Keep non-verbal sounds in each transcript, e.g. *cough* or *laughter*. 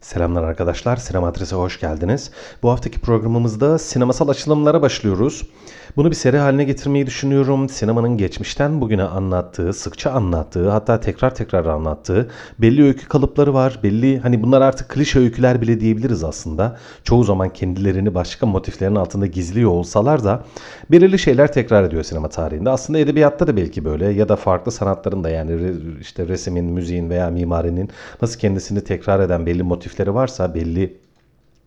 Selamlar arkadaşlar, Sinema Adresi hoş geldiniz. Bu haftaki programımızda sinemasal açılımlara başlıyoruz. Bunu bir seri haline getirmeyi düşünüyorum. Sinemanın geçmişten bugüne anlattığı, sıkça anlattığı, hatta tekrar tekrar anlattığı belli öykü kalıpları var. Belli hani bunlar artık klişe öyküler bile diyebiliriz aslında. Çoğu zaman kendilerini başka motiflerin altında gizliyor olsalar da belirli şeyler tekrar ediyor sinema tarihinde. Aslında edebiyatta da belki böyle ya da farklı sanatların da yani işte resmin, müziğin veya mimarinin nasıl kendisini tekrar eden belli motifleri varsa, belli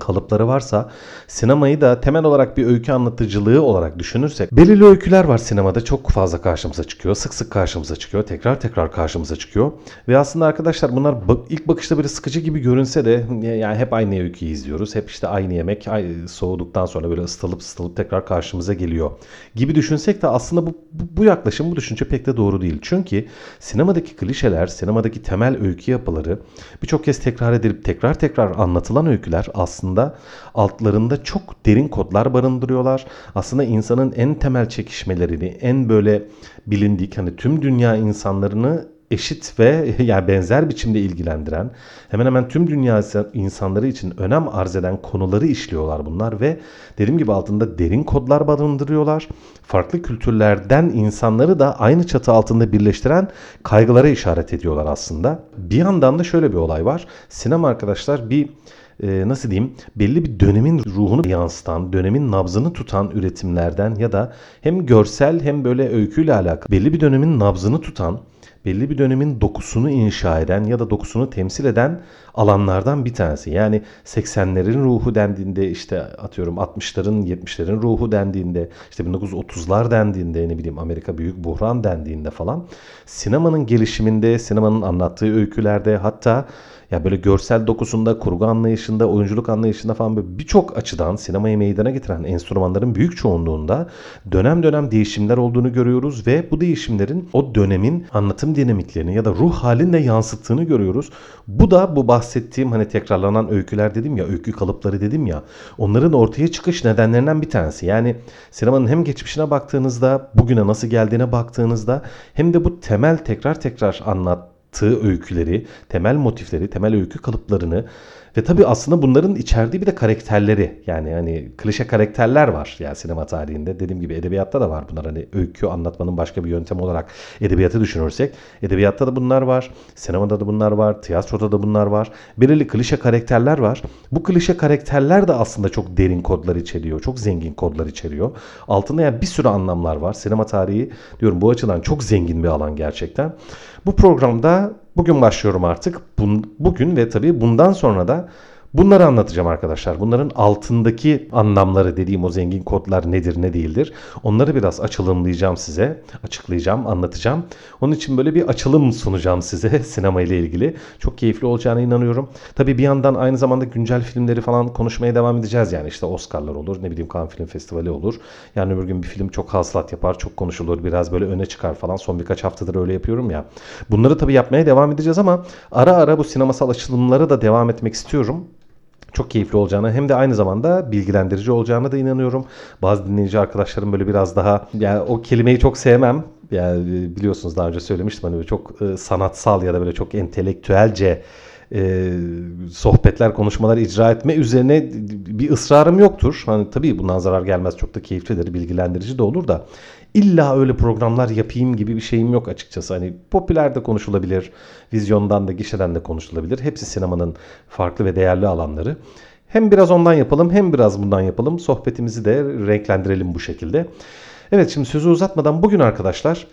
kalıpları varsa sinemayı da temel olarak bir öykü anlatıcılığı olarak düşünürsek belirli öyküler var sinemada çok fazla karşımıza çıkıyor. Sık sık karşımıza çıkıyor. Tekrar tekrar karşımıza çıkıyor. Ve aslında arkadaşlar bunlar ilk bakışta böyle sıkıcı gibi görünse de yani hep aynı öyküyü izliyoruz. Hep işte aynı yemek soğuduktan sonra böyle ısıtılıp ısıtılıp tekrar karşımıza geliyor gibi düşünsek de aslında bu, bu yaklaşım bu düşünce pek de doğru değil. Çünkü sinemadaki klişeler, sinemadaki temel öykü yapıları birçok kez tekrar edilip tekrar tekrar anlatılan öyküler aslında altlarında çok derin kodlar barındırıyorlar. Aslında insanın en temel çekişmelerini, en böyle bilindik hani tüm dünya insanlarını eşit ve *laughs* yani benzer biçimde ilgilendiren hemen hemen tüm dünya insanları için önem arz eden konuları işliyorlar bunlar ve dediğim gibi altında derin kodlar barındırıyorlar. Farklı kültürlerden insanları da aynı çatı altında birleştiren kaygılara işaret ediyorlar aslında. Bir yandan da şöyle bir olay var. Sinema arkadaşlar bir e, nasıl diyeyim belli bir dönemin ruhunu yansıtan, dönemin nabzını tutan üretimlerden ya da hem görsel hem böyle öyküyle alakalı belli bir dönemin nabzını tutan, belli bir dönemin dokusunu inşa eden ya da dokusunu temsil eden alanlardan bir tanesi. Yani 80'lerin ruhu dendiğinde işte atıyorum 60'ların 70'lerin ruhu dendiğinde işte 1930'lar dendiğinde ne bileyim Amerika büyük buhran dendiğinde falan sinemanın gelişiminde, sinemanın anlattığı öykülerde hatta ya böyle görsel dokusunda, kurgu anlayışında, oyunculuk anlayışında falan birçok açıdan sinemayı meydana getiren enstrümanların büyük çoğunluğunda dönem dönem değişimler olduğunu görüyoruz ve bu değişimlerin o dönemin anlatım dinamiklerini ya da ruh halinde yansıttığını görüyoruz. Bu da bu bahsettiğim hani tekrarlanan öyküler dedim ya, öykü kalıpları dedim ya. Onların ortaya çıkış nedenlerinden bir tanesi. Yani sinemanın hem geçmişine baktığınızda, bugüne nasıl geldiğine baktığınızda hem de bu temel tekrar tekrar anlat anlattığı öyküleri, temel motifleri, temel öykü kalıplarını ve tabii aslında bunların içerdiği bir de karakterleri yani hani klişe karakterler var yani sinema tarihinde. Dediğim gibi edebiyatta da var bunlar hani öykü anlatmanın başka bir yöntemi olarak edebiyatı düşünürsek. Edebiyatta da bunlar var, sinemada da bunlar var, tiyatroda da bunlar var. Belirli klişe karakterler var. Bu klişe karakterler de aslında çok derin kodlar içeriyor, çok zengin kodlar içeriyor. Altında yani bir sürü anlamlar var. Sinema tarihi diyorum bu açıdan çok zengin bir alan gerçekten. Bu programda bugün başlıyorum artık. Bugün ve tabii bundan sonra da Bunları anlatacağım arkadaşlar. Bunların altındaki anlamları dediğim o zengin kodlar nedir ne değildir. Onları biraz açılımlayacağım size. Açıklayacağım, anlatacağım. Onun için böyle bir açılım sunacağım size *laughs* sinema ile ilgili. Çok keyifli olacağına inanıyorum. Tabii bir yandan aynı zamanda güncel filmleri falan konuşmaya devam edeceğiz. Yani işte Oscar'lar olur, ne bileyim Cannes Film Festivali olur. Yani öbür gün bir film çok hasılat yapar, çok konuşulur, biraz böyle öne çıkar falan. Son birkaç haftadır öyle yapıyorum ya. Bunları tabii yapmaya devam edeceğiz ama ara ara bu sinemasal açılımlara da devam etmek istiyorum çok keyifli olacağına hem de aynı zamanda bilgilendirici olacağına da inanıyorum. Bazı dinleyici arkadaşlarım böyle biraz daha yani o kelimeyi çok sevmem. Yani biliyorsunuz daha önce söylemiştim hani çok e, sanatsal ya da böyle çok entelektüelce e, sohbetler, konuşmalar icra etme üzerine bir ısrarım yoktur. Hani tabii bundan zarar gelmez çok da keyiflidir, bilgilendirici de olur da illa öyle programlar yapayım gibi bir şeyim yok açıkçası. Hani popüler de konuşulabilir, vizyondan da gişeden de konuşulabilir. Hepsi sinemanın farklı ve değerli alanları. Hem biraz ondan yapalım hem biraz bundan yapalım. Sohbetimizi de renklendirelim bu şekilde. Evet şimdi sözü uzatmadan bugün arkadaşlar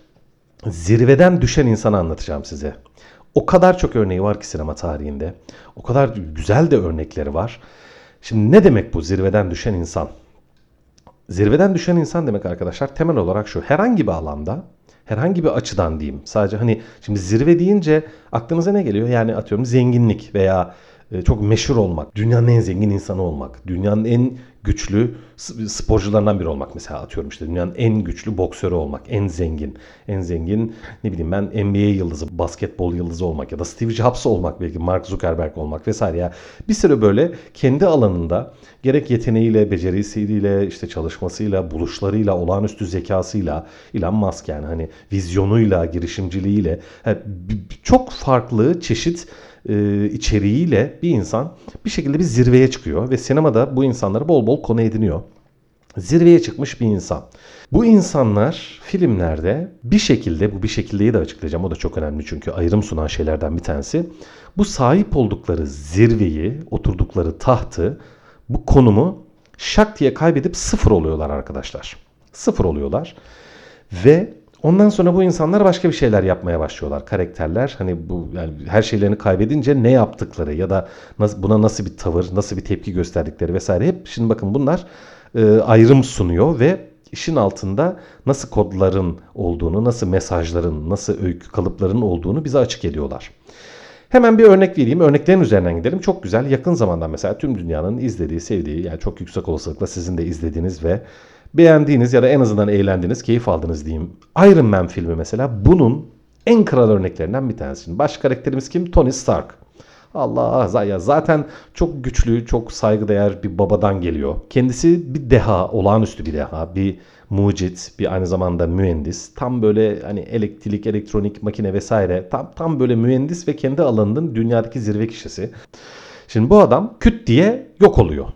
zirveden düşen insanı anlatacağım size. O kadar çok örneği var ki sinema tarihinde. O kadar güzel de örnekleri var. Şimdi ne demek bu zirveden düşen insan? Zirveden düşen insan demek arkadaşlar temel olarak şu. Herhangi bir alanda, herhangi bir açıdan diyeyim. Sadece hani şimdi zirve deyince aklınıza ne geliyor? Yani atıyorum zenginlik veya e, çok meşhur olmak, dünyanın en zengin insanı olmak, dünyanın en güçlü sporcularından biri olmak mesela atıyorum işte dünyanın en güçlü boksörü olmak, en zengin, en zengin ne bileyim ben NBA yıldızı, basketbol yıldızı olmak ya da Steve Jobs olmak belki Mark Zuckerberg olmak vesaire. Ya bir sürü böyle kendi alanında gerek yeteneğiyle, becerisiyle, işte çalışmasıyla, buluşlarıyla, olağanüstü zekasıyla, Elon Musk yani hani vizyonuyla, girişimciliğiyle çok farklı çeşit e, içeriğiyle bir insan bir şekilde bir zirveye çıkıyor ve sinemada bu insanları bol bol konu ediniyor. Zirveye çıkmış bir insan. Bu insanlar filmlerde bir şekilde, bu bir şekildeyi de açıklayacağım. O da çok önemli çünkü ayrım sunan şeylerden bir tanesi. Bu sahip oldukları zirveyi, oturdukları tahtı, bu konumu şak diye kaybedip sıfır oluyorlar arkadaşlar. Sıfır oluyorlar. Ve ondan sonra bu insanlar başka bir şeyler yapmaya başlıyorlar. Karakterler hani bu yani her şeylerini kaybedince ne yaptıkları ya da buna nasıl bir tavır, nasıl bir tepki gösterdikleri vesaire hep şimdi bakın bunlar e, ayrım sunuyor ve işin altında nasıl kodların olduğunu, nasıl mesajların, nasıl öykü kalıpların olduğunu bize açık ediyorlar. Hemen bir örnek vereyim. Örneklerin üzerinden gidelim. Çok güzel. Yakın zamanda mesela tüm dünyanın izlediği, sevdiği, yani çok yüksek olasılıkla sizin de izlediğiniz ve beğendiğiniz ya da en azından eğlendiğiniz, keyif aldığınız diyeyim. Iron Man filmi mesela bunun en kral örneklerinden bir tanesi. Baş karakterimiz kim? Tony Stark. Allah ya zaten çok güçlü, çok saygıdeğer bir babadan geliyor. Kendisi bir deha, olağanüstü bir deha, bir mucit, bir aynı zamanda mühendis. Tam böyle hani elektrik, elektronik, makine vesaire tam tam böyle mühendis ve kendi alanının dünyadaki zirve kişisi. Şimdi bu adam küt diye yok oluyor.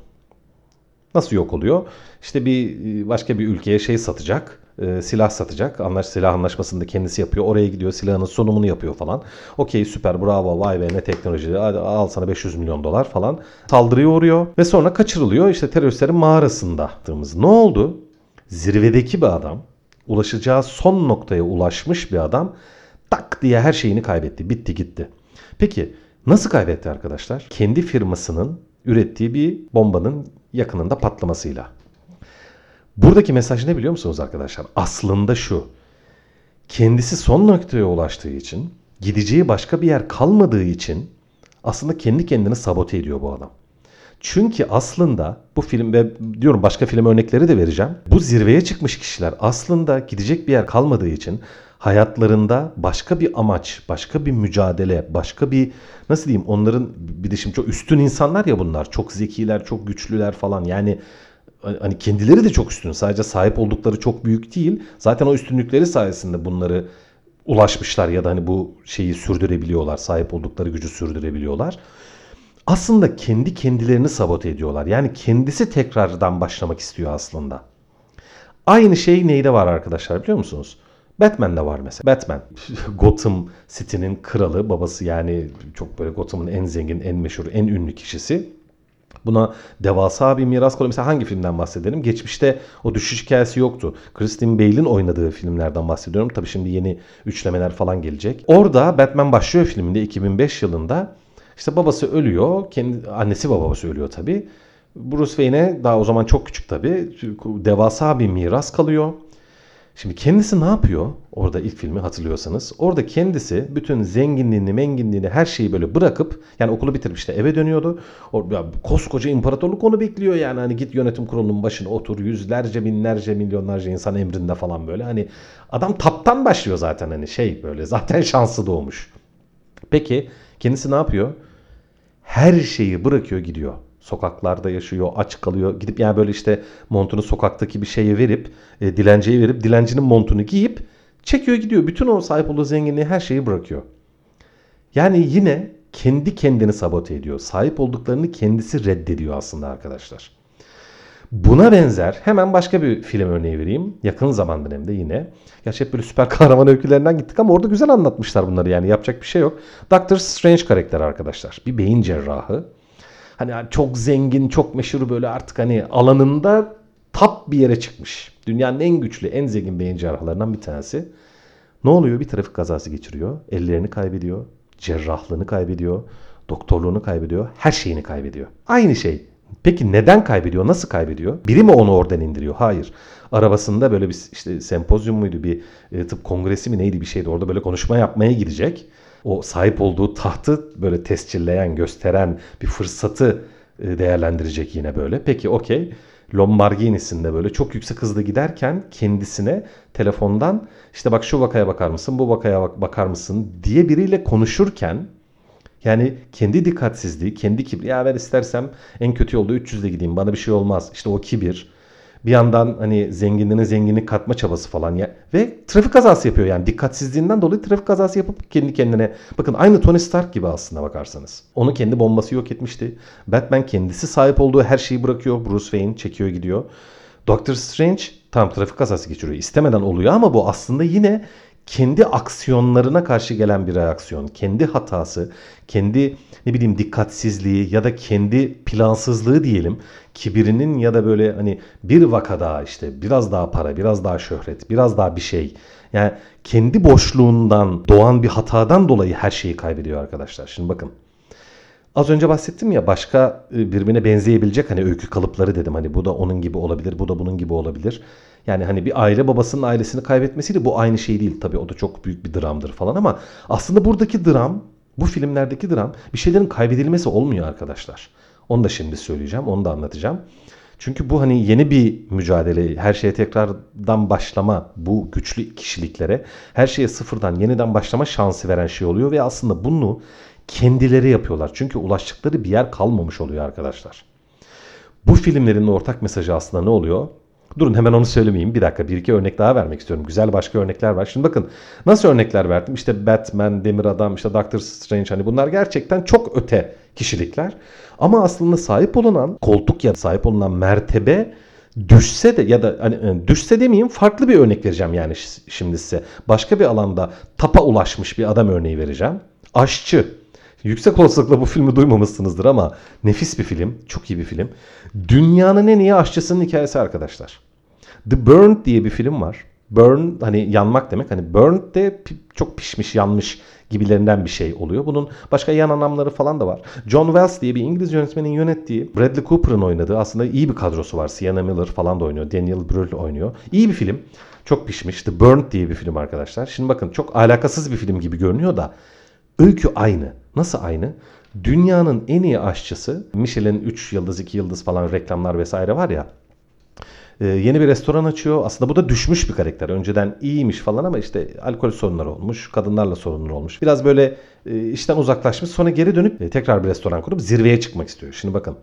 Nasıl yok oluyor? İşte bir başka bir ülkeye şey satacak e, silah satacak. Anlaş, silah anlaşmasını da kendisi yapıyor. Oraya gidiyor silahının sunumunu yapıyor falan. Okey süper bravo vay be ne teknoloji al sana 500 milyon dolar falan. Saldırıya uğruyor ve sonra kaçırılıyor. İşte teröristlerin mağarasında. Ne oldu? Zirvedeki bir adam ulaşacağı son noktaya ulaşmış bir adam tak diye her şeyini kaybetti. Bitti gitti. Peki nasıl kaybetti arkadaşlar? Kendi firmasının ürettiği bir bombanın yakınında patlamasıyla. Buradaki mesaj ne biliyor musunuz arkadaşlar? Aslında şu. Kendisi son noktaya ulaştığı için, gideceği başka bir yer kalmadığı için aslında kendi kendini sabote ediyor bu adam. Çünkü aslında bu film ve diyorum başka film örnekleri de vereceğim. Bu zirveye çıkmış kişiler aslında gidecek bir yer kalmadığı için hayatlarında başka bir amaç, başka bir mücadele, başka bir nasıl diyeyim onların bir de şimdi çok üstün insanlar ya bunlar. Çok zekiler, çok güçlüler falan. Yani hani kendileri de çok üstün. Sadece sahip oldukları çok büyük değil. Zaten o üstünlükleri sayesinde bunları ulaşmışlar ya da hani bu şeyi sürdürebiliyorlar. Sahip oldukları gücü sürdürebiliyorlar. Aslında kendi kendilerini sabote ediyorlar. Yani kendisi tekrardan başlamak istiyor aslında. Aynı şey neyde var arkadaşlar biliyor musunuz? Batman'de var mesela. Batman *laughs* Gotham City'nin kralı, babası yani çok böyle Gotham'ın en zengin, en meşhur, en ünlü kişisi. Buna devasa bir miras kalıyor. Mesela hangi filmden bahsedelim? Geçmişte o düşüş hikayesi yoktu. Christian Bale'in oynadığı filmlerden bahsediyorum. Tabii şimdi yeni üçlemeler falan gelecek. Orada Batman başlıyor filminde 2005 yılında. İşte babası ölüyor. Kendi annesi ve babası ölüyor tabii. Bruce Wayne'e daha o zaman çok küçük tabii. Devasa bir miras kalıyor. Şimdi kendisi ne yapıyor? Orada ilk filmi hatırlıyorsanız. Orada kendisi bütün zenginliğini, menginliğini, her şeyi böyle bırakıp yani okulu bitirip işte eve dönüyordu. O, ya, koskoca imparatorluk onu bekliyor yani. Hani git yönetim kurulunun başına otur. Yüzlerce, binlerce, milyonlarca insan emrinde falan böyle. Hani adam taptan başlıyor zaten hani şey böyle. *laughs* Zaten şanslı doğmuş. Peki kendisi ne yapıyor? Her şeyi bırakıyor gidiyor. Sokaklarda yaşıyor, aç kalıyor. Gidip yani böyle işte montunu sokaktaki bir şeye verip, e, dilenciye verip dilencinin montunu giyip çekiyor gidiyor. Bütün o sahip olduğu zenginliği her şeyi bırakıyor. Yani yine kendi kendini sabote ediyor. Sahip olduklarını kendisi reddediyor aslında arkadaşlar. Buna benzer hemen başka bir film örneği vereyim. Yakın zamanda hem yine. Gerçi hep böyle süper *laughs* kahraman öykülerinden gittik ama orada güzel anlatmışlar bunları yani yapacak bir şey yok. Doctor Strange karakter arkadaşlar. Bir beyin cerrahı hani çok zengin, çok meşhur böyle artık hani alanında tap bir yere çıkmış. Dünyanın en güçlü, en zengin beyin cerrahlarından bir tanesi. Ne oluyor? Bir trafik kazası geçiriyor. Ellerini kaybediyor. Cerrahlığını kaybediyor. Doktorluğunu kaybediyor. Her şeyini kaybediyor. Aynı şey. Peki neden kaybediyor? Nasıl kaybediyor? Biri mi onu oradan indiriyor? Hayır. Arabasında böyle bir işte sempozyum muydu bir e, tıp kongresi mi neydi bir şeydi. Orada böyle konuşma yapmaya gidecek o sahip olduğu tahtı böyle tescilleyen, gösteren bir fırsatı e, değerlendirecek yine böyle. Peki okey. Lamborghini'sinde böyle çok yüksek hızda giderken kendisine telefondan işte bak şu vakaya bakar mısın, bu vakaya bakar mısın diye biriyle konuşurken yani kendi dikkatsizliği, kendi kibri. Ya ben istersem en kötü yolda 300'de gideyim bana bir şey olmaz. İşte o kibir Bir yandan hani zenginliğine zenginlik katma çabası falan ya ve trafik kazası yapıyor yani dikkatsizliğinden dolayı trafik kazası yapıp kendi kendine bakın aynı Tony Stark gibi aslında bakarsanız. Onu kendi bombası yok etmişti. Batman kendisi sahip olduğu her şeyi bırakıyor. Bruce Wayne çekiyor gidiyor. Doctor Strange tam trafik kazası geçiriyor. İstemeden oluyor ama bu aslında yine kendi aksiyonlarına karşı gelen bir reaksiyon. Kendi hatası, kendi ne bileyim dikkatsizliği ya da kendi plansızlığı diyelim. Kibirinin ya da böyle hani bir vakada işte biraz daha para, biraz daha şöhret, biraz daha bir şey. Yani kendi boşluğundan doğan bir hatadan dolayı her şeyi kaybediyor arkadaşlar. Şimdi bakın. Az önce bahsettim ya başka e, birbirine benzeyebilecek hani öykü kalıpları dedim. Hani bu da onun gibi olabilir, bu da bunun gibi olabilir. Yani hani bir aile babasının ailesini kaybetmesiyle bu aynı şey değil. Tabii o da çok büyük bir dramdır falan ama aslında buradaki dram, bu filmlerdeki dram bir şeylerin kaybedilmesi olmuyor arkadaşlar. Onu da şimdi söyleyeceğim, onu da anlatacağım. Çünkü bu hani yeni bir mücadele, her şeye tekrardan başlama, bu güçlü kişiliklere her şeye sıfırdan yeniden başlama şansı veren şey oluyor ve aslında bunu kendileri yapıyorlar. Çünkü ulaştıkları bir yer kalmamış oluyor arkadaşlar. Bu filmlerin ortak mesajı aslında ne oluyor? Durun hemen onu söylemeyeyim. Bir dakika bir iki örnek daha vermek istiyorum. Güzel başka örnekler var. Şimdi bakın nasıl örnekler verdim? İşte Batman, Demir Adam, işte Doctor Strange hani bunlar gerçekten çok öte kişilikler. Ama aslında sahip olunan koltuk ya sahip olunan mertebe düşse de ya da hani e, düşse demeyeyim farklı bir örnek vereceğim yani şimdi size. Başka bir alanda tapa ulaşmış bir adam örneği vereceğim. Aşçı. Yüksek olasılıkla bu filmi duymamışsınızdır ama nefis bir film. Çok iyi bir film. Dünyanın en iyi aşçısının hikayesi arkadaşlar. The Burned diye bir film var. Burn hani yanmak demek. Hani burned de çok pişmiş, yanmış gibilerinden bir şey oluyor. Bunun başka yan anlamları falan da var. John Wells diye bir İngiliz yönetmenin yönettiği, Bradley Cooper'ın oynadığı aslında iyi bir kadrosu var. Sienna Miller falan da oynuyor. Daniel Brühl oynuyor. İyi bir film. Çok pişmiş. The Burned diye bir film arkadaşlar. Şimdi bakın çok alakasız bir film gibi görünüyor da öykü aynı. Nasıl aynı? Dünyanın en iyi aşçısı Michelin 3 yıldız 2 yıldız falan reklamlar vesaire var ya ee, yeni bir restoran açıyor. Aslında bu da düşmüş bir karakter. Önceden iyiymiş falan ama işte alkol sorunları olmuş. Kadınlarla sorunları olmuş. Biraz böyle e, işten uzaklaşmış. Sonra geri dönüp e, tekrar bir restoran kurup zirveye çıkmak istiyor. Şimdi bakın.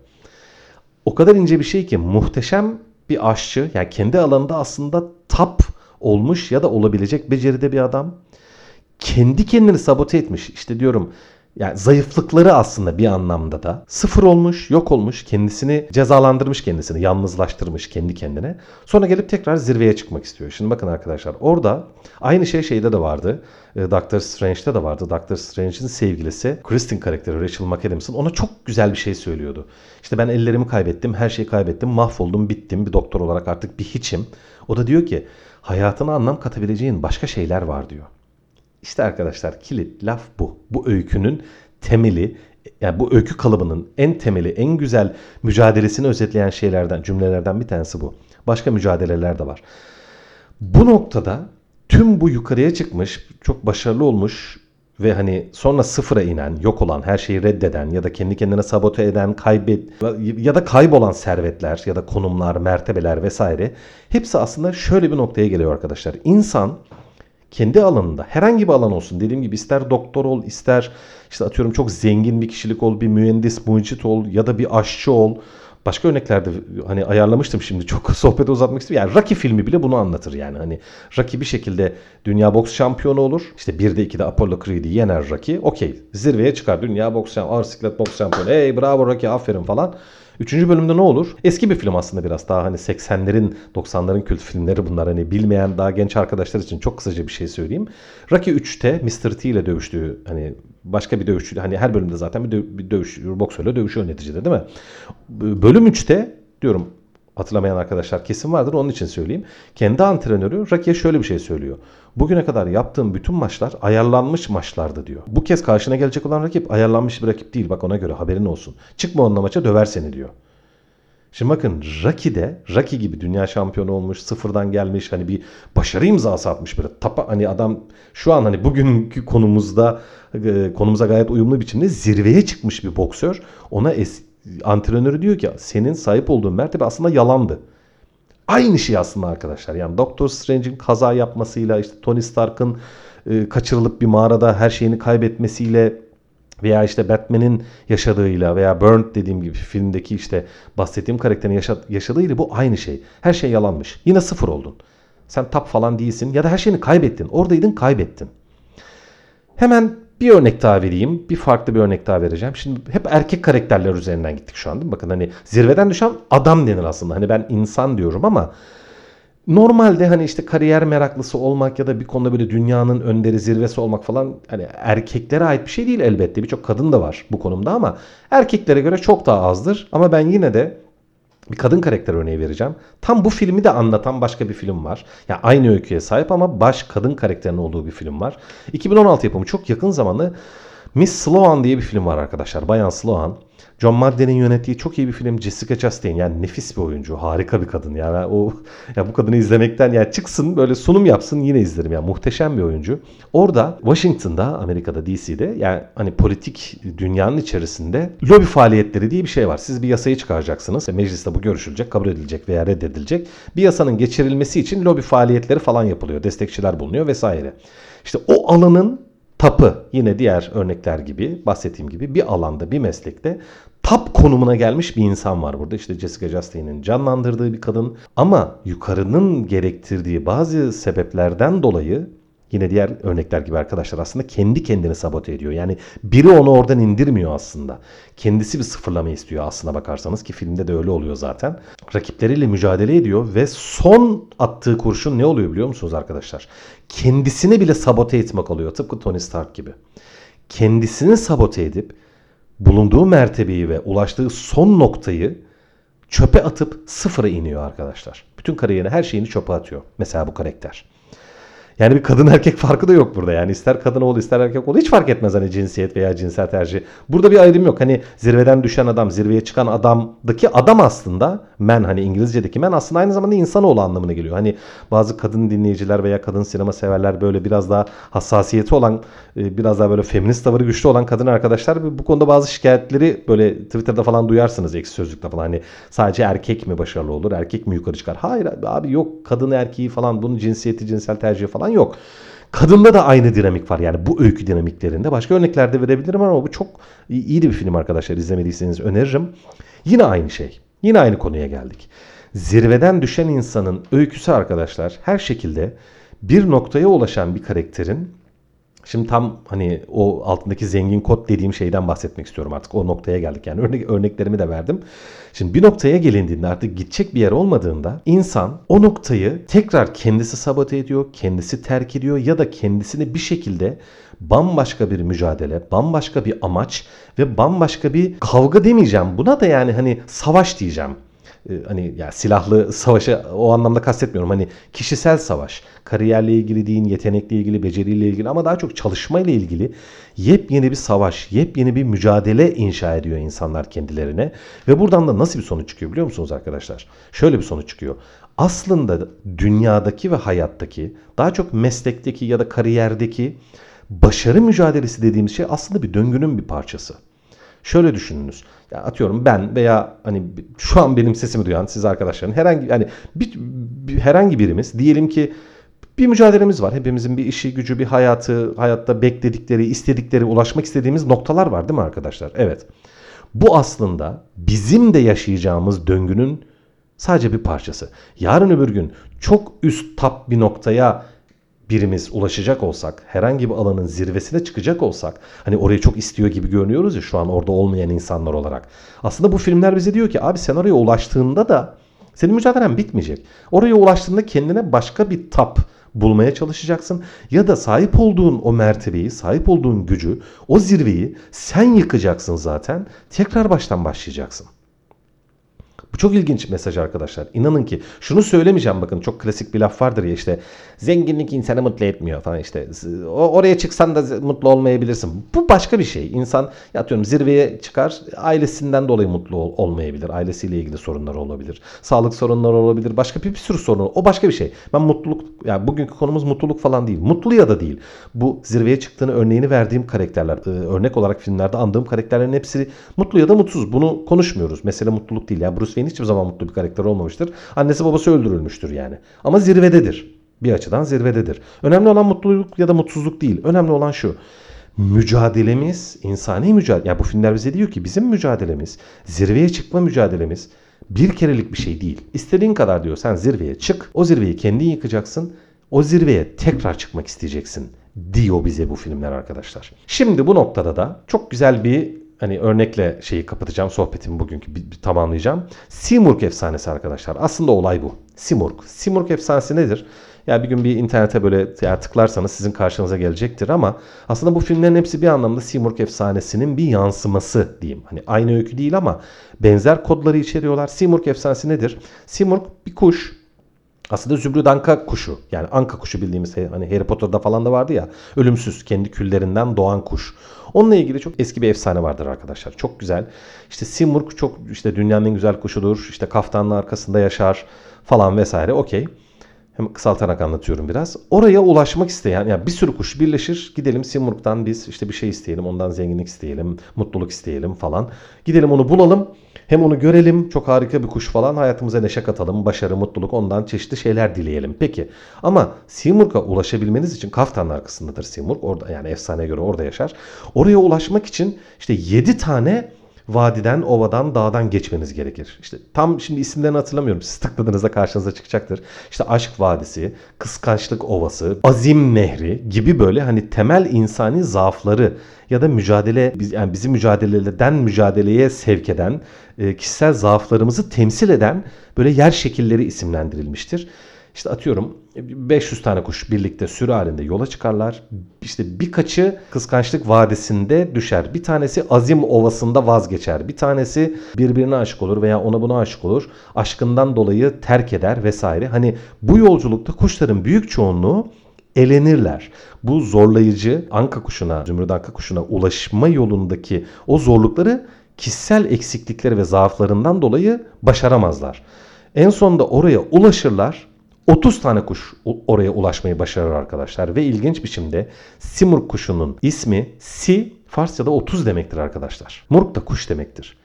O kadar ince bir şey ki muhteşem bir aşçı. Yani kendi alanında aslında top olmuş ya da olabilecek beceride bir adam. Kendi kendini sabote etmiş. İşte diyorum yani zayıflıkları aslında bir anlamda da sıfır olmuş, yok olmuş, kendisini cezalandırmış kendisini, yalnızlaştırmış kendi kendine. Sonra gelip tekrar zirveye çıkmak istiyor. Şimdi bakın arkadaşlar orada aynı şey şeyde de vardı. E, Doctor Strange'de de vardı. Doctor Strange'in sevgilisi Kristen karakteri Rachel McAdams'ın ona çok güzel bir şey söylüyordu. İşte ben ellerimi kaybettim, her şeyi kaybettim, mahvoldum, bittim. Bir doktor olarak artık bir hiçim. O da diyor ki hayatına anlam katabileceğin başka şeyler var diyor. İşte arkadaşlar kilit laf bu. Bu öykünün temeli yani bu öykü kalıbının en temeli, en güzel mücadelesini özetleyen şeylerden, cümlelerden bir tanesi bu. Başka mücadeleler de var. Bu noktada tüm bu yukarıya çıkmış, çok başarılı olmuş ve hani sonra sıfıra inen, yok olan, her şeyi reddeden ya da kendi kendine sabote eden, kaybet ya da kaybolan servetler ya da konumlar, mertebeler vesaire hepsi aslında şöyle bir noktaya geliyor arkadaşlar. İnsan kendi alanında herhangi bir alan olsun dediğim gibi ister doktor ol ister işte atıyorum çok zengin bir kişilik ol bir mühendis mucit ol ya da bir aşçı ol başka örneklerde hani ayarlamıştım şimdi çok *laughs* sohbeti uzatmak istiyorum. Yani Rocky filmi bile bunu anlatır yani. Hani Rocky bir şekilde dünya boks şampiyonu olur. İşte 1'de 2'de Apollo Creed'i yener Rocky. Okey. Zirveye çıkar. Dünya boks şampiyonu, ağır siklet boks şampiyonu. Hey bravo Rocky aferin falan. Üçüncü bölümde ne olur? Eski bir film aslında biraz daha hani 80'lerin 90'ların kült filmleri bunlar. Hani bilmeyen daha genç arkadaşlar için çok kısaca bir şey söyleyeyim. Rocky 3'te Mr. T ile dövüştüğü hani başka bir dövüşçü hani her bölümde zaten bir, dö- bir dövüş boksörle dövüşüyor neticede değil mi? Bölüm 3'te diyorum hatırlamayan arkadaşlar kesin vardır onun için söyleyeyim. Kendi antrenörü Rocky'e şöyle bir şey söylüyor. Bugüne kadar yaptığım bütün maçlar ayarlanmış maçlardı diyor. Bu kez karşına gelecek olan rakip ayarlanmış bir rakip değil. Bak ona göre haberin olsun. Çıkma onunla maça döver seni diyor. Şimdi bakın Rocky'de Rocky gibi dünya şampiyonu olmuş, sıfırdan gelmiş hani bir başarı imzası atmış böyle. Tapa hani adam şu an hani bugünkü konumuzda e, konumuza gayet uyumlu biçimde zirveye çıkmış bir boksör. Ona es, antrenörü diyor ki senin sahip olduğun mertebe aslında yalandı. Aynı şey aslında arkadaşlar. Yani Doctor Strange'in kaza yapmasıyla işte Tony Stark'ın e, kaçırılıp bir mağarada her şeyini kaybetmesiyle veya işte Batman'in yaşadığıyla veya Burnt dediğim gibi filmdeki işte bahsettiğim karakterin yaşa- yaşadığıyla bu aynı şey. Her şey yalanmış. Yine sıfır oldun. Sen tap falan değilsin ya da her şeyini kaybettin. Oradaydın kaybettin. Hemen bir örnek daha vereyim. Bir farklı bir örnek daha vereceğim. Şimdi hep erkek karakterler üzerinden gittik şu an değil mi? Bakın hani zirveden düşen adam denir aslında. Hani ben insan diyorum ama normalde hani işte kariyer meraklısı olmak ya da bir konuda böyle dünyanın önderi zirvesi olmak falan hani erkeklere ait bir şey değil elbette. Birçok kadın da var bu konumda ama erkeklere göre çok daha azdır. Ama ben yine de bir kadın karakter örneği vereceğim. Tam bu filmi de anlatan başka bir film var. Yani aynı öyküye sahip ama baş kadın karakterinin olduğu bir film var. 2016 yapımı çok yakın zamanda Miss Sloan diye bir film var arkadaşlar. Bayan Sloan. John Madden'in yönettiği çok iyi bir film. Jessica Chastain yani nefis bir oyuncu. Harika bir kadın. Yani o *laughs* ya bu kadını izlemekten ya çıksın böyle sunum yapsın yine izlerim. Yani muhteşem bir oyuncu. Orada Washington'da Amerika'da DC'de yani hani politik dünyanın içerisinde lobi faaliyetleri diye bir şey var. Siz bir yasayı çıkaracaksınız. Mecliste bu görüşülecek, kabul edilecek veya reddedilecek. Bir yasanın geçirilmesi için lobi faaliyetleri falan yapılıyor. Destekçiler bulunuyor vesaire. İşte o alanın tapı yine diğer örnekler gibi bahsettiğim gibi bir alanda bir meslekte tap konumuna gelmiş bir insan var burada. İşte Jessica Chastain'in canlandırdığı bir kadın ama yukarının gerektirdiği bazı sebeplerden dolayı yine diğer örnekler gibi arkadaşlar aslında kendi kendini sabote ediyor. Yani biri onu oradan indirmiyor aslında. Kendisi bir sıfırlama istiyor aslına bakarsanız ki filmde de öyle oluyor zaten. Rakipleriyle mücadele ediyor ve son attığı kurşun ne oluyor biliyor musunuz arkadaşlar? Kendisini bile sabote etmek oluyor tıpkı Tony Stark gibi. Kendisini sabote edip bulunduğu mertebeyi ve ulaştığı son noktayı çöpe atıp sıfıra iniyor arkadaşlar. Bütün kariyerini her şeyini çöpe atıyor. Mesela bu karakter. Yani bir kadın *laughs* erkek farkı da yok burada. Yani ister kadın ol ister erkek ol hiç fark etmez hani cinsiyet veya cinsel tercih. Burada bir ayrım yok. Hani zirveden düşen adam, zirveye çıkan adamdaki adam aslında men hani İngilizce'deki men aslında aynı zamanda insanoğlu anlamına geliyor. Hani bazı kadın dinleyiciler veya kadın sinema severler böyle biraz daha hassasiyeti olan, e, biraz daha böyle feminist tavırı güçlü olan kadın arkadaşlar bu konuda bazı şikayetleri böyle Twitter'da falan duyarsınız eksi sözlükte falan. Hani sadece erkek mi başarılı olur, erkek mi yukarı çıkar? Hayır abi yok kadın erkeği falan bunun cinsiyeti, cinsel tercihi falan yok. Kadında da aynı dinamik var yani bu öykü dinamiklerinde. Başka örnekler de verebilirim ama bu çok iyi bir film arkadaşlar. İzlemediyseniz öneririm. Yine aynı şey. Yine aynı konuya geldik. Zirveden düşen insanın öyküsü arkadaşlar her şekilde bir noktaya ulaşan bir karakterin Şimdi tam hani o altındaki zengin kod dediğim şeyden bahsetmek istiyorum artık. O noktaya geldik yani örnek, örneklerimi de verdim. Şimdi bir noktaya gelindiğinde artık gidecek bir yer olmadığında insan o noktayı tekrar kendisi sabote ediyor, kendisi terk ediyor ya da kendisini bir şekilde bambaşka bir mücadele, bambaşka bir amaç ve bambaşka bir kavga demeyeceğim. Buna da yani hani savaş diyeceğim hani ya silahlı savaşı o anlamda kastetmiyorum. Hani kişisel savaş, kariyerle ilgili değil, yetenekle ilgili, beceriyle ilgili ama daha çok çalışmayla ilgili yepyeni bir savaş, yepyeni bir mücadele inşa ediyor insanlar kendilerine. Ve buradan da nasıl bir sonuç çıkıyor biliyor musunuz arkadaşlar? Şöyle bir sonuç çıkıyor. Aslında dünyadaki ve hayattaki, daha çok meslekteki ya da kariyerdeki başarı mücadelesi dediğimiz şey aslında bir döngünün bir parçası. Şöyle düşününüz. Ya atıyorum ben veya hani şu an benim sesimi duyan siz arkadaşların herhangi yani bir, bir herhangi birimiz diyelim ki bir mücadelemiz var. Hepimizin bir işi, gücü, bir hayatı, hayatta bekledikleri, istedikleri, ulaşmak istediğimiz noktalar var değil mi arkadaşlar? Evet. Bu aslında bizim de yaşayacağımız döngünün sadece bir parçası. Yarın öbür gün çok üst tap bir noktaya birimiz ulaşacak olsak, herhangi bir alanın zirvesine çıkacak olsak, hani orayı çok istiyor gibi görünüyoruz ya şu an orada olmayan insanlar olarak. Aslında bu filmler bize diyor ki abi sen oraya ulaştığında da senin mücadelen bitmeyecek. Oraya ulaştığında kendine başka bir tap bulmaya çalışacaksın ya da sahip olduğun o mertebeyi, sahip olduğun gücü, o zirveyi sen yıkacaksın zaten. Tekrar baştan başlayacaksın. Bu çok ilginç mesaj arkadaşlar. İnanın ki şunu söylemeyeceğim bakın çok klasik bir laf vardır ya işte zenginlik insanı mutlu etmiyor falan işte. Oraya çıksan da mutlu olmayabilirsin. Bu başka bir şey. İnsan atıyorum zirveye çıkar ailesinden dolayı mutlu ol, olmayabilir. Ailesiyle ilgili sorunlar olabilir. Sağlık sorunları olabilir. Başka bir, bir sürü sorun. O başka bir şey. Ben mutluluk yani bugünkü konumuz mutluluk falan değil. Mutlu ya da değil. Bu zirveye çıktığını örneğini verdiğim karakterler örnek olarak filmlerde andığım karakterlerin hepsi mutlu ya da mutsuz. Bunu konuşmuyoruz. Mesele mutluluk değil. Yani Bruce Wayne hiçbir zaman mutlu bir karakter olmamıştır. Annesi babası öldürülmüştür yani. Ama zirvededir. Bir açıdan zirvededir. Önemli olan mutluluk ya da mutsuzluk değil. Önemli olan şu. mücadelemiz, insani mücadele. Ya bu filmler bize diyor ki bizim mücadelemiz, zirveye çıkma mücadelemiz bir kerelik bir şey değil. İstediğin kadar diyor sen zirveye çık. O zirveyi kendin yıkacaksın. O zirveye tekrar çıkmak isteyeceksin diyor bize bu filmler arkadaşlar. Şimdi bu noktada da çok güzel bir hani örnekle şeyi kapatacağım sohbetimi bugünkü bir, bir tamamlayacağım. Simurg efsanesi arkadaşlar. Aslında olay bu. Simurg. Simurg efsanesi nedir? Ya bir gün bir internete böyle ya tıklarsanız sizin karşınıza gelecektir ama aslında bu filmlerin hepsi bir anlamda Simurg efsanesinin bir yansıması diyeyim. Hani aynı öykü değil ama benzer kodları içeriyorlar. Simurg efsanesi nedir? Simurg bir kuş. Aslında Zümrüt Anka kuşu. Yani Anka kuşu bildiğimiz hani Harry Potter'da falan da vardı ya. Ölümsüz kendi küllerinden doğan kuş. Onunla ilgili çok eski bir efsane vardır arkadaşlar. Çok güzel. İşte Simurg çok işte dünyanın en güzel kuşudur. İşte kaftanın arkasında yaşar falan vesaire. Okey. Hem kısaltarak anlatıyorum biraz. Oraya ulaşmak isteyen yani bir sürü kuş birleşir. Gidelim Simurg'dan biz işte bir şey isteyelim. Ondan zenginlik isteyelim. Mutluluk isteyelim falan. Gidelim onu bulalım. Hem onu görelim. Çok harika bir kuş falan. Hayatımıza neşe katalım. Başarı, mutluluk ondan çeşitli şeyler dileyelim. Peki. Ama Simurg'a ulaşabilmeniz için Kaftan'ın arkasındadır Simurg. Orada yani efsaneye göre orada yaşar. Oraya ulaşmak için işte 7 tane vadiden, ovadan, dağdan geçmeniz gerekir. İşte tam şimdi isimlerini hatırlamıyorum. Siz tıkladığınızda karşınıza çıkacaktır. İşte Aşk Vadisi, Kıskançlık Ovası, Azim Nehri gibi böyle hani temel insani zaafları ya da mücadele yani bizi mücadeleden mücadeleye sevk eden e, kişisel zaaflarımızı temsil eden böyle yer şekilleri isimlendirilmiştir. İşte atıyorum 500 tane kuş birlikte sürü halinde yola çıkarlar. İşte birkaçı kıskançlık vadisinde düşer. Bir tanesi azim ovasında vazgeçer. Bir tanesi birbirine aşık olur veya ona buna aşık olur. Aşkından dolayı terk eder vesaire. Hani bu yolculukta kuşların büyük çoğunluğu elenirler. Bu zorlayıcı anka kuşuna, zümrüt anka kuşuna ulaşma yolundaki o zorlukları kişisel eksiklikleri ve zaaflarından dolayı başaramazlar. En sonunda oraya ulaşırlar 30 tane kuş oraya ulaşmayı başarır arkadaşlar. Ve ilginç biçimde simurg kuşunun ismi si Farsça'da 30 demektir arkadaşlar. Murg da kuş demektir.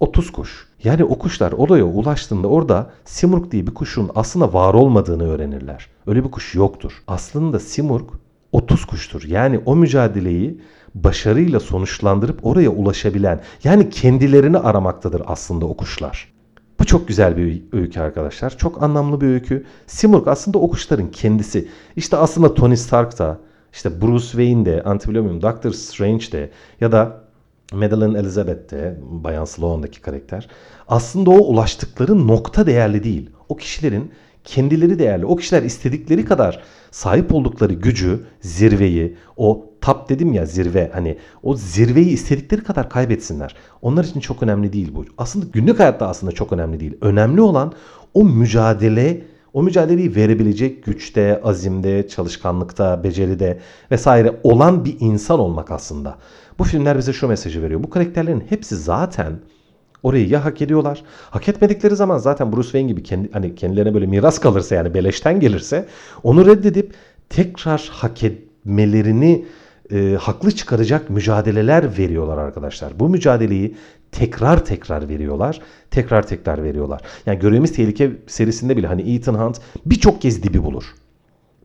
30 kuş. Yani o kuşlar oraya ulaştığında orada simurg diye bir kuşun aslında var olmadığını öğrenirler. Öyle bir kuş yoktur. Aslında simurg 30 kuştur. Yani o mücadeleyi başarıyla sonuçlandırıp oraya ulaşabilen yani kendilerini aramaktadır aslında o kuşlar. Bu çok güzel bir öykü arkadaşlar. Çok anlamlı bir öykü. Simurg aslında o kuşların kendisi. İşte aslında Tony Stark da, işte Bruce Wayne de, anlatabiliyor muyum? Doctor Strange de ya da Madeline Elizabeth de, Bayan Sloan'daki karakter. Aslında o ulaştıkları nokta değerli değil. O kişilerin kendileri değerli. O kişiler istedikleri kadar sahip oldukları gücü, zirveyi, o tap dedim ya zirve hani o zirveyi istedikleri kadar kaybetsinler. Onlar için çok önemli değil bu. Aslında günlük hayatta aslında çok önemli değil. Önemli olan o mücadele, o mücadeleyi verebilecek güçte, azimde, çalışkanlıkta, beceride vesaire olan bir insan olmak aslında. Bu filmler bize şu mesajı veriyor. Bu karakterlerin hepsi zaten Orayı ya hak ediyorlar. Hak etmedikleri zaman zaten Bruce Wayne gibi kendi, hani kendilerine böyle miras kalırsa yani beleşten gelirse onu reddedip tekrar hak etmelerini e, haklı çıkaracak mücadeleler veriyorlar arkadaşlar. Bu mücadeleyi tekrar tekrar veriyorlar. Tekrar tekrar veriyorlar. Yani Görevimiz Tehlike serisinde bile hani Ethan Hunt birçok kez dibi bulur.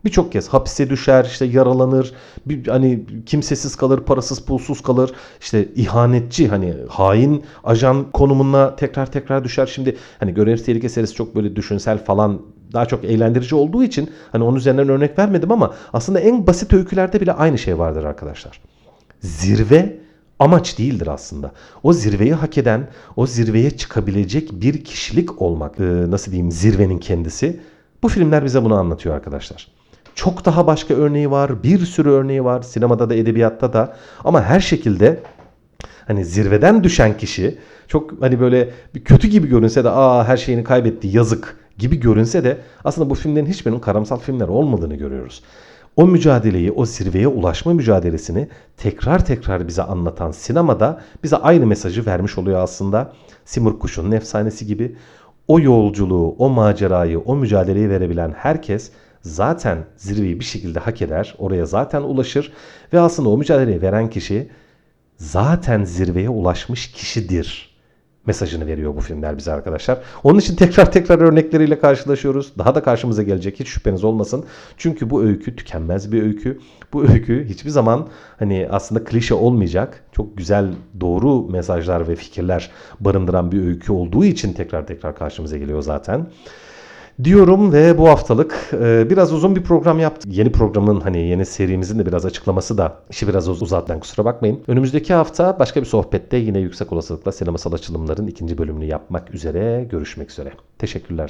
Birçok kez hapise düşer, işte yaralanır, bir, hani kimsesiz kalır, parasız pulsuz kalır. İşte ihanetçi hani hain ajan konumuna tekrar tekrar düşer. Şimdi hani Görev Tehlike serisi çok böyle düşünsel falan daha çok eğlendirici olduğu için hani onun üzerinden örnek vermedim ama aslında en basit öykülerde bile aynı şey vardır arkadaşlar. Zirve amaç değildir aslında. O zirveyi hak eden, o zirveye çıkabilecek bir kişilik olmak, nasıl diyeyim zirvenin kendisi. Bu filmler bize bunu anlatıyor arkadaşlar. Çok daha başka örneği var. Bir sürü örneği var. Sinemada da edebiyatta da. Ama her şekilde hani zirveden düşen kişi çok hani böyle bir kötü gibi görünse de aa her şeyini kaybetti yazık gibi görünse de aslında bu filmlerin hiçbirinin karamsal filmler olmadığını görüyoruz. O mücadeleyi, o zirveye ulaşma mücadelesini tekrar tekrar bize anlatan sinemada bize aynı mesajı vermiş oluyor aslında. Simur Kuş'un efsanesi gibi o yolculuğu, o macerayı, o mücadeleyi verebilen herkes zaten zirveyi bir şekilde hak eder. Oraya zaten ulaşır ve aslında o mücadeleyi veren kişi zaten zirveye ulaşmış kişidir mesajını veriyor bu filmler bize arkadaşlar. Onun için tekrar tekrar örnekleriyle karşılaşıyoruz. Daha da karşımıza gelecek hiç şüpheniz olmasın. Çünkü bu öykü tükenmez bir öykü. Bu öykü hiçbir zaman hani aslında klişe olmayacak. Çok güzel doğru mesajlar ve fikirler barındıran bir öykü olduğu için tekrar tekrar karşımıza geliyor zaten diyorum ve bu haftalık e, biraz uzun bir program yaptık. Yeni programın hani yeni serimizin de biraz açıklaması da işi biraz uz- uzatten kusura bakmayın. Önümüzdeki hafta başka bir sohbette yine yüksek olasılıkla sinemasal açılımların ikinci bölümünü yapmak üzere görüşmek üzere. Teşekkürler.